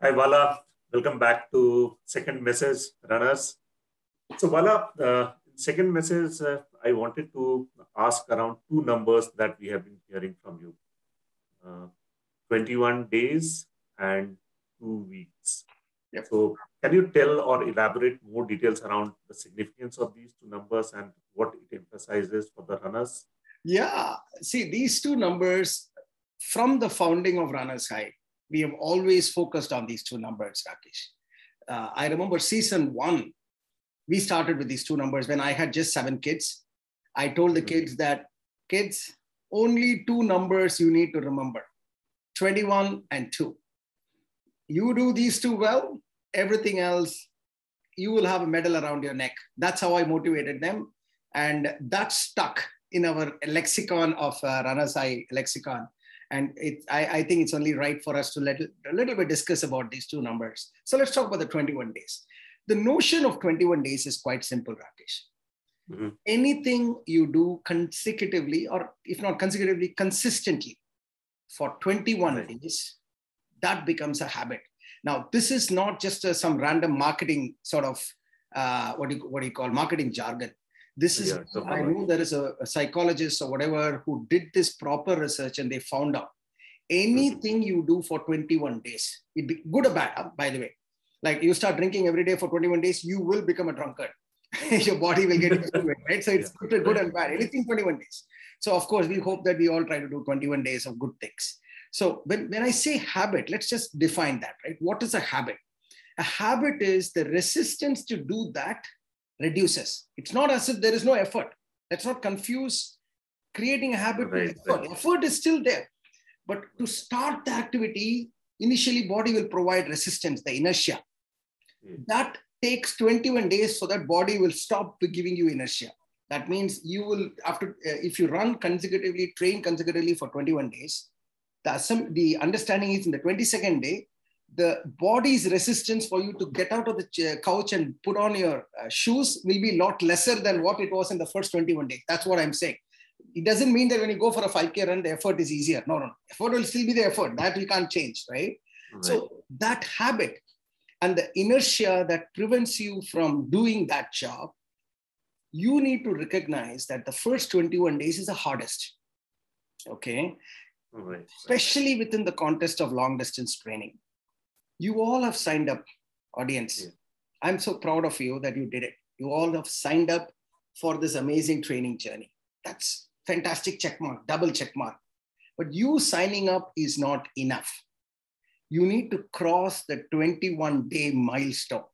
Hi, Bala. Welcome back to Second Message Runners. So, Bala, uh, second message, uh, I wanted to ask around two numbers that we have been hearing from you uh, 21 days and two weeks. Yep. So, can you tell or elaborate more details around the significance of these two numbers and what it emphasizes for the runners? Yeah, see, these two numbers from the founding of Runners High, we have always focused on these two numbers, Rakesh. Uh, I remember season one, we started with these two numbers when I had just seven kids. I told the kids that, kids, only two numbers you need to remember 21 and 2. You do these two well, everything else, you will have a medal around your neck. That's how I motivated them. And that stuck in our lexicon of uh, High lexicon. And it, I, I, think it's only right for us to let a little bit discuss about these two numbers. So let's talk about the 21 days. The notion of 21 days is quite simple, Rakesh. Mm-hmm. Anything you do consecutively, or if not consecutively, consistently for 21 right. days, that becomes a habit. Now, this is not just a, some random marketing sort of uh, what do you what do you call marketing jargon. This is yeah, I know there is a, a, psychologist or whatever who did this proper research and they found out anything mm-hmm. you do for 21 days, it be good or bad, by the way. Like you start drinking every day for 21 days, you will become a drunkard. Your body will get used to it, right? So it's yeah. good and bad. Anything 21 days. So of course, we hope that we all try to do 21 days of good things. So when, when I say habit, let's just define that, right? What is a habit? A habit is the resistance to do that reduces. It's not as if there is no effort. Let's not confuse creating a habit right, with effort. Right. Effort is still there. But to start the activity, initially body will provide resistance, the inertia. Mm. That takes 21 days so that body will stop giving you inertia. That means you will, after, uh, if you run consecutively, train consecutively for 21 days, the, the understanding is in the 22nd day, the body's resistance for you to get out of the couch and put on your uh, shoes will be a lot lesser than what it was in the first 21 days. That's what I'm saying. It doesn't mean that when you go for a 5K run, the effort is easier. No, no, effort will still be the effort. That we can't change, right? right? So that habit and the inertia that prevents you from doing that job, you need to recognize that the first 21 days is the hardest. Okay. Right. Especially within the context of long distance training you all have signed up, audience. Yeah. I'm so proud of you that you did it. You all have signed up for this amazing training journey. That's fantastic check mark, double check mark. But you signing up is not enough. You need to cross the 21 day milestone.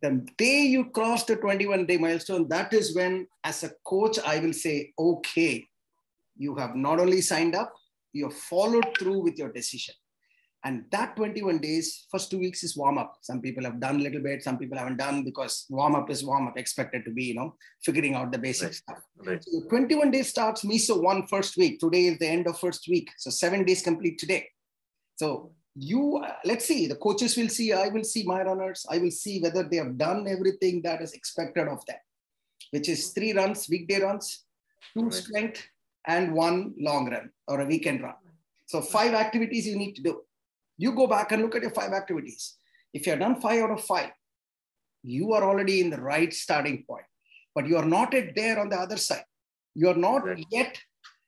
The day you cross the 21 day milestone, that is when, as a coach, I will say, okay, you have not only signed up, you have followed through with your decision. And that 21 days, first two weeks is warm up. Some people have done a little bit, some people haven't done because warm up is warm up, expected to be, you know, figuring out the basic right. stuff. Right. So 21 days starts MESO one first week. Today is the end of first week. So seven days complete today. So you, uh, let's see, the coaches will see, I will see my runners, I will see whether they have done everything that is expected of them, which is three runs, weekday runs, two right. strength, and one long run or a weekend run. So five activities you need to do you go back and look at your five activities. If you have done five out of five, you are already in the right starting point, but you are not yet there on the other side. You are not right. yet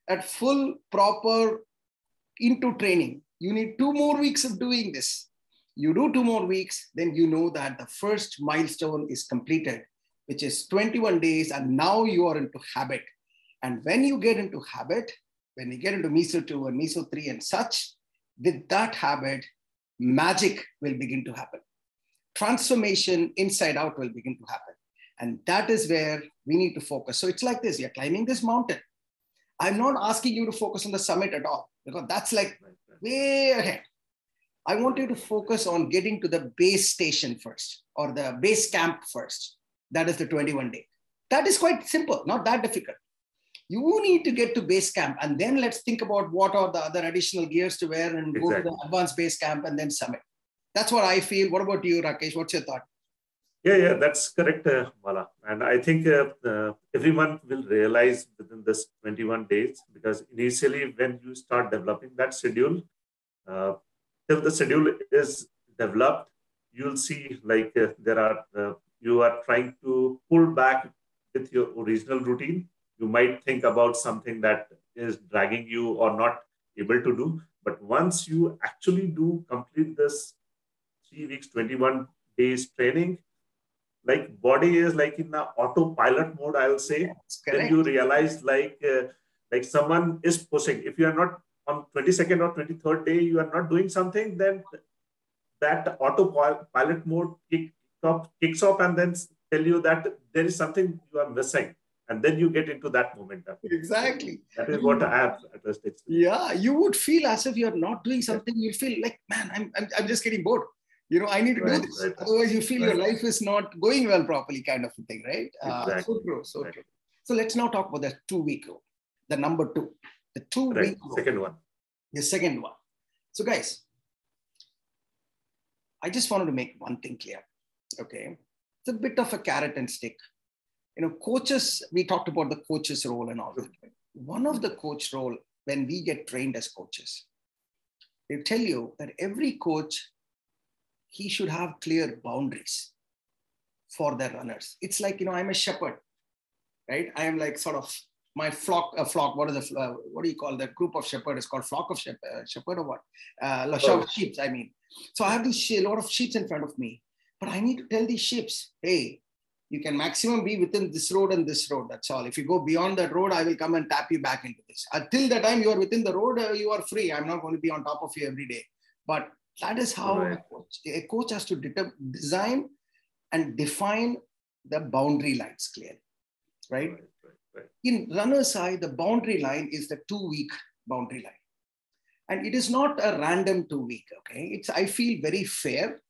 at full, proper into training. You need two more weeks of doing this. You do two more weeks, then you know that the first milestone is completed, which is 21 days, and now you are into habit. And when you get into habit, when you get into MESO 2 and MESO 3 and such, with that habit, magic will begin to happen. Transformation inside out will begin to happen. And that is where we need to focus. So it's like this you're climbing this mountain. I'm not asking you to focus on the summit at all, because that's like way ahead. I want you to focus on getting to the base station first or the base camp first. That is the 21 day. That is quite simple, not that difficult you need to get to base camp and then let's think about what are the other additional gears to wear and exactly. go to the advanced base camp and then summit that's what i feel what about you rakesh what's your thought yeah yeah that's correct uh, Bala. and i think uh, uh, everyone will realize within this 21 days because initially when you start developing that schedule uh, if the schedule is developed, you'll see like uh, there are, uh, you are trying to pull back with your original routine. You might think about something that is dragging you or not able to do. But once you actually do complete this three weeks, 21 days training, like body is like in the autopilot mode, I'll say. Then you realize like, uh, like someone is pushing. If you are not on 22nd or 23rd day, you are not doing something, then that autopilot mode kick, kicks off and then tell you that there is something you are missing and then you get into that momentum. Exactly. That is what I have at least Yeah, you would feel as if you're not doing something. You feel like, man, I'm, I'm, I'm just getting bored. You know, I need to right, do this. Right. Otherwise, you feel right. your life is not going well properly, kind of a thing, right? Exactly. Uh, so true, so true. So let's now talk about the two week rule, the number two, the two week rule. Second one. The second one. So, guys, I just wanted to make one thing clear. Okay. It's a bit of a carrot and stick you know, coaches, we talked about the coach's role and all that. One of the coach role, when we get trained as coaches, they tell you that every coach, he should have clear boundaries for their runners. It's like, you know, I'm a shepherd, right? I am like sort of my flock, a flock, what is the, uh, what do you call that group of shepherd? It's called flock of shepherd, uh, shepherd or what? Uh, oh. sheep, I mean. So I have this a lot of sheep in front of me, but I need to tell these sheep, hey, you can maximum be within this road and this road. That's all. If you go beyond that road, I will come and tap you back into this. Until the time you are within the road, uh, you are free. I'm not going to be on top of you every day. But that is how right. a, coach, a coach has to design and define the boundary lines clearly, right? Right, right? In Runners High, the boundary line is the two week boundary line. And it is not a random two week, okay? It's, I feel very fair.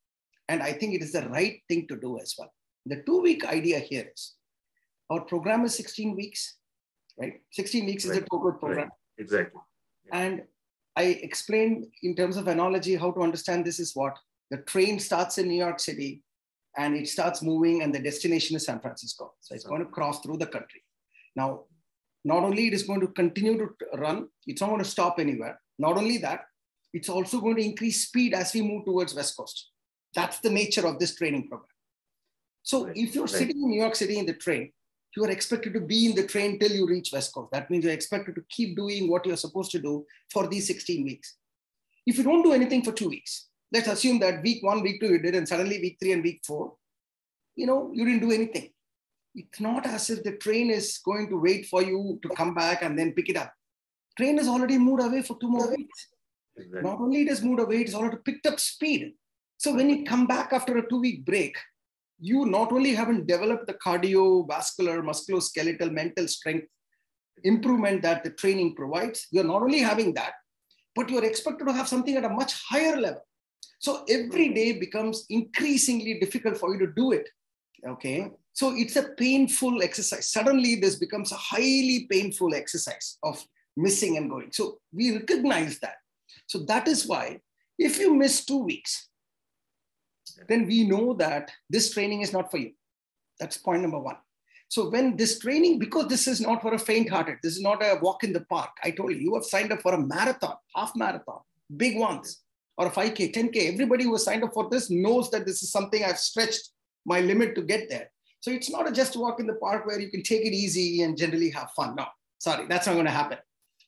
And I think it is the right thing to do as well. The two week idea here is our program is 16 weeks, right? 16 weeks right. is a total program. Right. Exactly. Yeah. And I explained in terms of analogy how to understand this is what the train starts in New York City and it starts moving and the destination is San Francisco. So it's going to cross through the country. Now, not only it is going to continue to run, it's not going to stop anywhere. Not only that, it's also going to increase speed as we move towards West Coast. That's the nature of this training program. So right. if you're right. sitting in New York City in the train, you are expected to be in the train till you reach West Coast. That means you're expected to keep doing what you're supposed to do for these 16 weeks. If you don't do anything for two weeks, let's assume that week one, week two you did, and suddenly week three and week four, you know, you didn't do anything. It's not as if the train is going to wait for you to come back and then pick it up. Train has already moved away for two more weeks. Exactly. Not only it has moved away, it's already picked up speed. So when you come back after a two-week break, you not only haven't developed the cardiovascular, musculoskeletal, mental strength improvement that the training provides, you're not only having that, but you're expected to have something at a much higher level. So every day becomes increasingly difficult for you to do it. Okay. So it's a painful exercise. Suddenly, this becomes a highly painful exercise of missing and going. So we recognize that. So that is why if you miss two weeks, then we know that this training is not for you. That's point number one. So when this training, because this is not for a faint-hearted, this is not a walk in the park. I told you, you have signed up for a marathon, half marathon, big ones, or a 5K, 10K. Everybody who has signed up for this knows that this is something I've stretched my limit to get there. So it's not a just walk in the park where you can take it easy and generally have fun. No, sorry, that's not going to happen.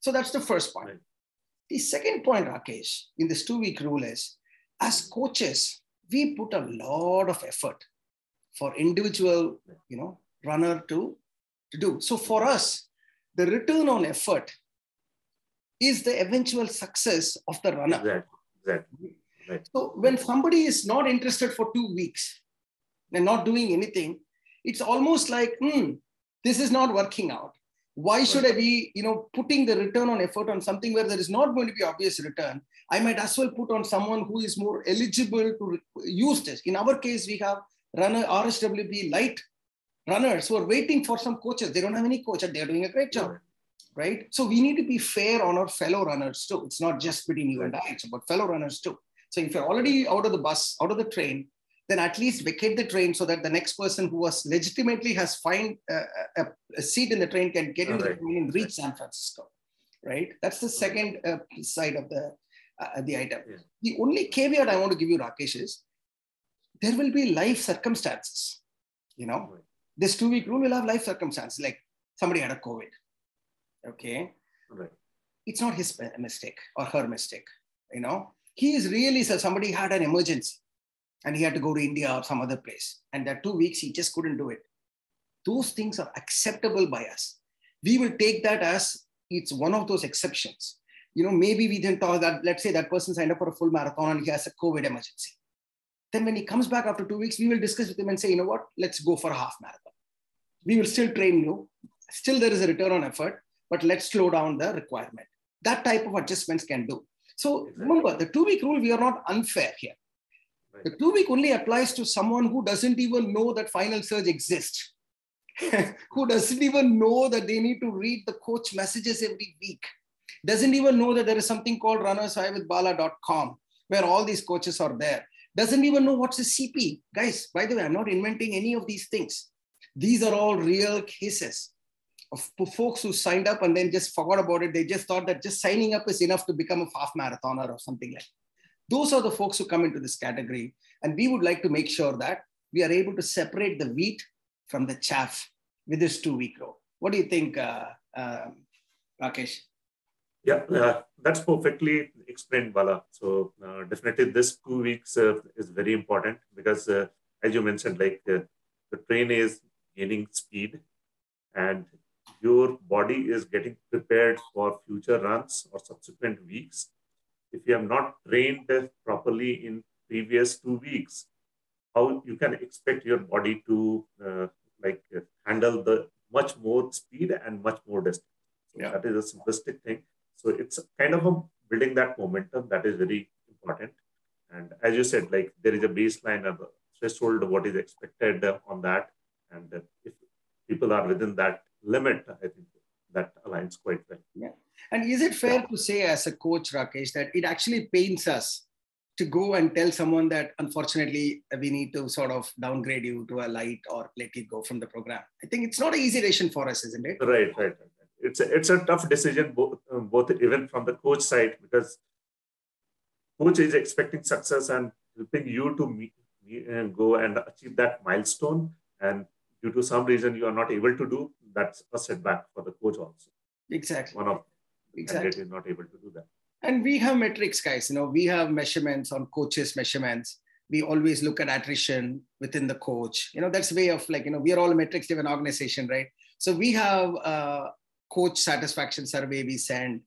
So that's the first point. The second point, Rakesh, in this two-week rule is, as coaches, we put a lot of effort for individual, you know, runner to, to do. So for us, the return on effort is the eventual success of the runner. Exactly. exactly. Right. So when somebody is not interested for two weeks and not doing anything, it's almost like, hmm, this is not working out. Why should I be, you know, putting the return on effort on something where there is not going to be obvious return? I might as well put on someone who is more eligible to use this. In our case, we have runner RHWB light runners who are waiting for some coaches. They don't have any coach and they're doing a great job. Right. So we need to be fair on our fellow runners too. It's not just between you and I, it's about fellow runners too. So if you're already out of the bus, out of the train, then at least vacate the train so that the next person who was legitimately has find uh, a, a, seat in the train can get into right. the train and reach San Francisco, right? That's the second uh, side of the uh, the item. Yeah. The only caveat I want to give you, Rakesh, is there will be life circumstances. You know, right. this two week rule will have life circumstances like somebody had a COVID. Okay. Right. It's not his mistake or her mistake. You know, he is really so somebody had an emergency and he had to go to India or some other place. And that two weeks he just couldn't do it. Those things are acceptable by us. We will take that as it's one of those exceptions. You know, maybe we didn't talk that, let's say that person signed up for a full marathon and he has a COVID emergency. Then when he comes back after two weeks, we will discuss with him and say, you know what, let's go for a half marathon. We will still train you. Still, there is a return on effort, but let's slow down the requirement. That type of adjustments can do. So exactly. remember, the two week rule, we are not unfair here. Right. The two week only applies to someone who doesn't even know that final surge exists, who doesn't even know that they need to read the coach messages every week, doesn't even know that there is something called runnershigh where all these coaches are there, doesn't even know what's a CP. Guys, by the way, I'm not inventing any of these things. These are all real cases of folks who signed up and then just forgot about it. They just thought that just signing up is enough to become a half marathoner or something like that. Those are the folks who come into this category. And we would like to make sure that we are able to separate the wheat from the chaff with this two week row. What do you think, uh, uh, Rakesh? Yeah, uh, that's perfectly explained, Bala. So uh, definitely this two weeks uh, is very important because uh, as you mentioned, like uh, the train is gaining speed and your body is getting prepared for future runs or subsequent weeks. If you have not trained properly in previous two weeks, how you can expect your body to uh, like handle the much more speed and much more distance. So yeah. That is a simplistic thing. So it's kind of a building that momentum that is very important. And as you said, like there is a baseline of a threshold of what is expected on that. And if people are within that limit, I think that aligns quite well. Yeah. And is it fair yeah. to say, as a coach, Rakesh, that it actually pains us to go and tell someone that unfortunately we need to sort of downgrade you to a light or let you go from the program? I think it's not an easy decision for us, isn't it? Right, right, right. It's a, it's a tough decision, both, um, both even from the coach side, because coach is expecting success and helping you to meet, and go and achieve that milestone. And due to some reason you are not able to do, that's a setback for the coach also. Exactly. One of exactly. is not able to do that. And we have metrics, guys. You know, we have measurements on coaches' measurements. We always look at attrition within the coach. You know, that's way of like, you know, we are all a metrics-driven organization, right? So we have a coach satisfaction survey we send.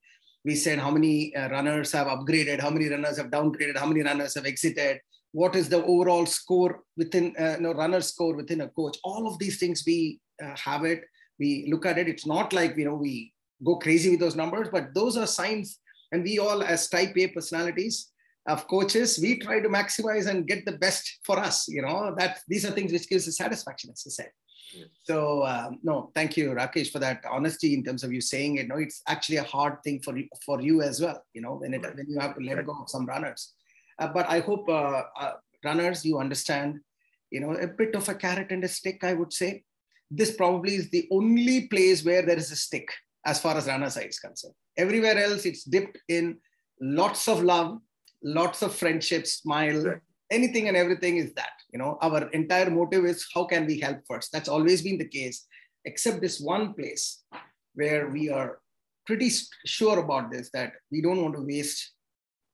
We send how many uh, runners have upgraded, how many runners have downgraded, how many runners have exited, what is the overall score within, uh, you know, runner score within a coach. All of these things we uh, have it we look at it it's not like you know we go crazy with those numbers but those are signs and we all as type a personalities of coaches we try to maximize and get the best for us you know that these are things which gives us satisfaction as i said. So um, no thank you rakesh for that honesty in terms of you saying it. No it's actually a hard thing for you for you as well you know when it when you have to let go of some runners. Uh, but i hope uh, uh, runners you understand you know a bit of a carrot and a stick i would say. This probably is the only place where there is a stick as far as runner side is concerned. Everywhere else, it's dipped in lots of love, lots of friendship, smile, anything and everything is that. You know, our entire motive is how can we help first? That's always been the case, except this one place where we are pretty sure about this that we don't want to waste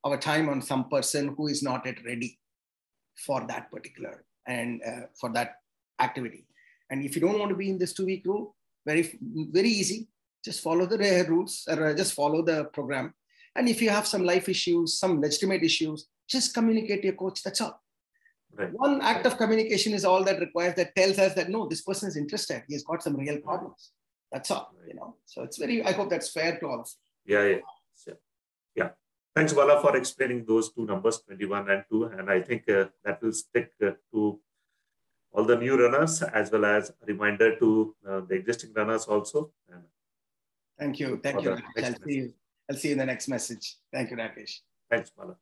our time on some person who is not yet ready for that particular and uh, for that activity and if you don't want to be in this two week rule, very, very easy. Just follow the rules or uh, just follow the program. And if you have some life issues, some legitimate issues, just communicate to your coach. That's all. Right. One act of communication is all that requires that tells us that no, this person is interested. He's got some real problems. That's all. Right. You know. So it's very. I hope that's fair to all of you. Yeah, yeah, yeah. yeah. Thanks, Bala, for explaining those two numbers, 21 and 2. And I think uh, that will stick uh, to all the new runners as well as a reminder to uh, the existing runners also. Thank you. Thank you. I'll see you. I'll see you in the next message. Thank you, Rakesh. Thanks, Bala.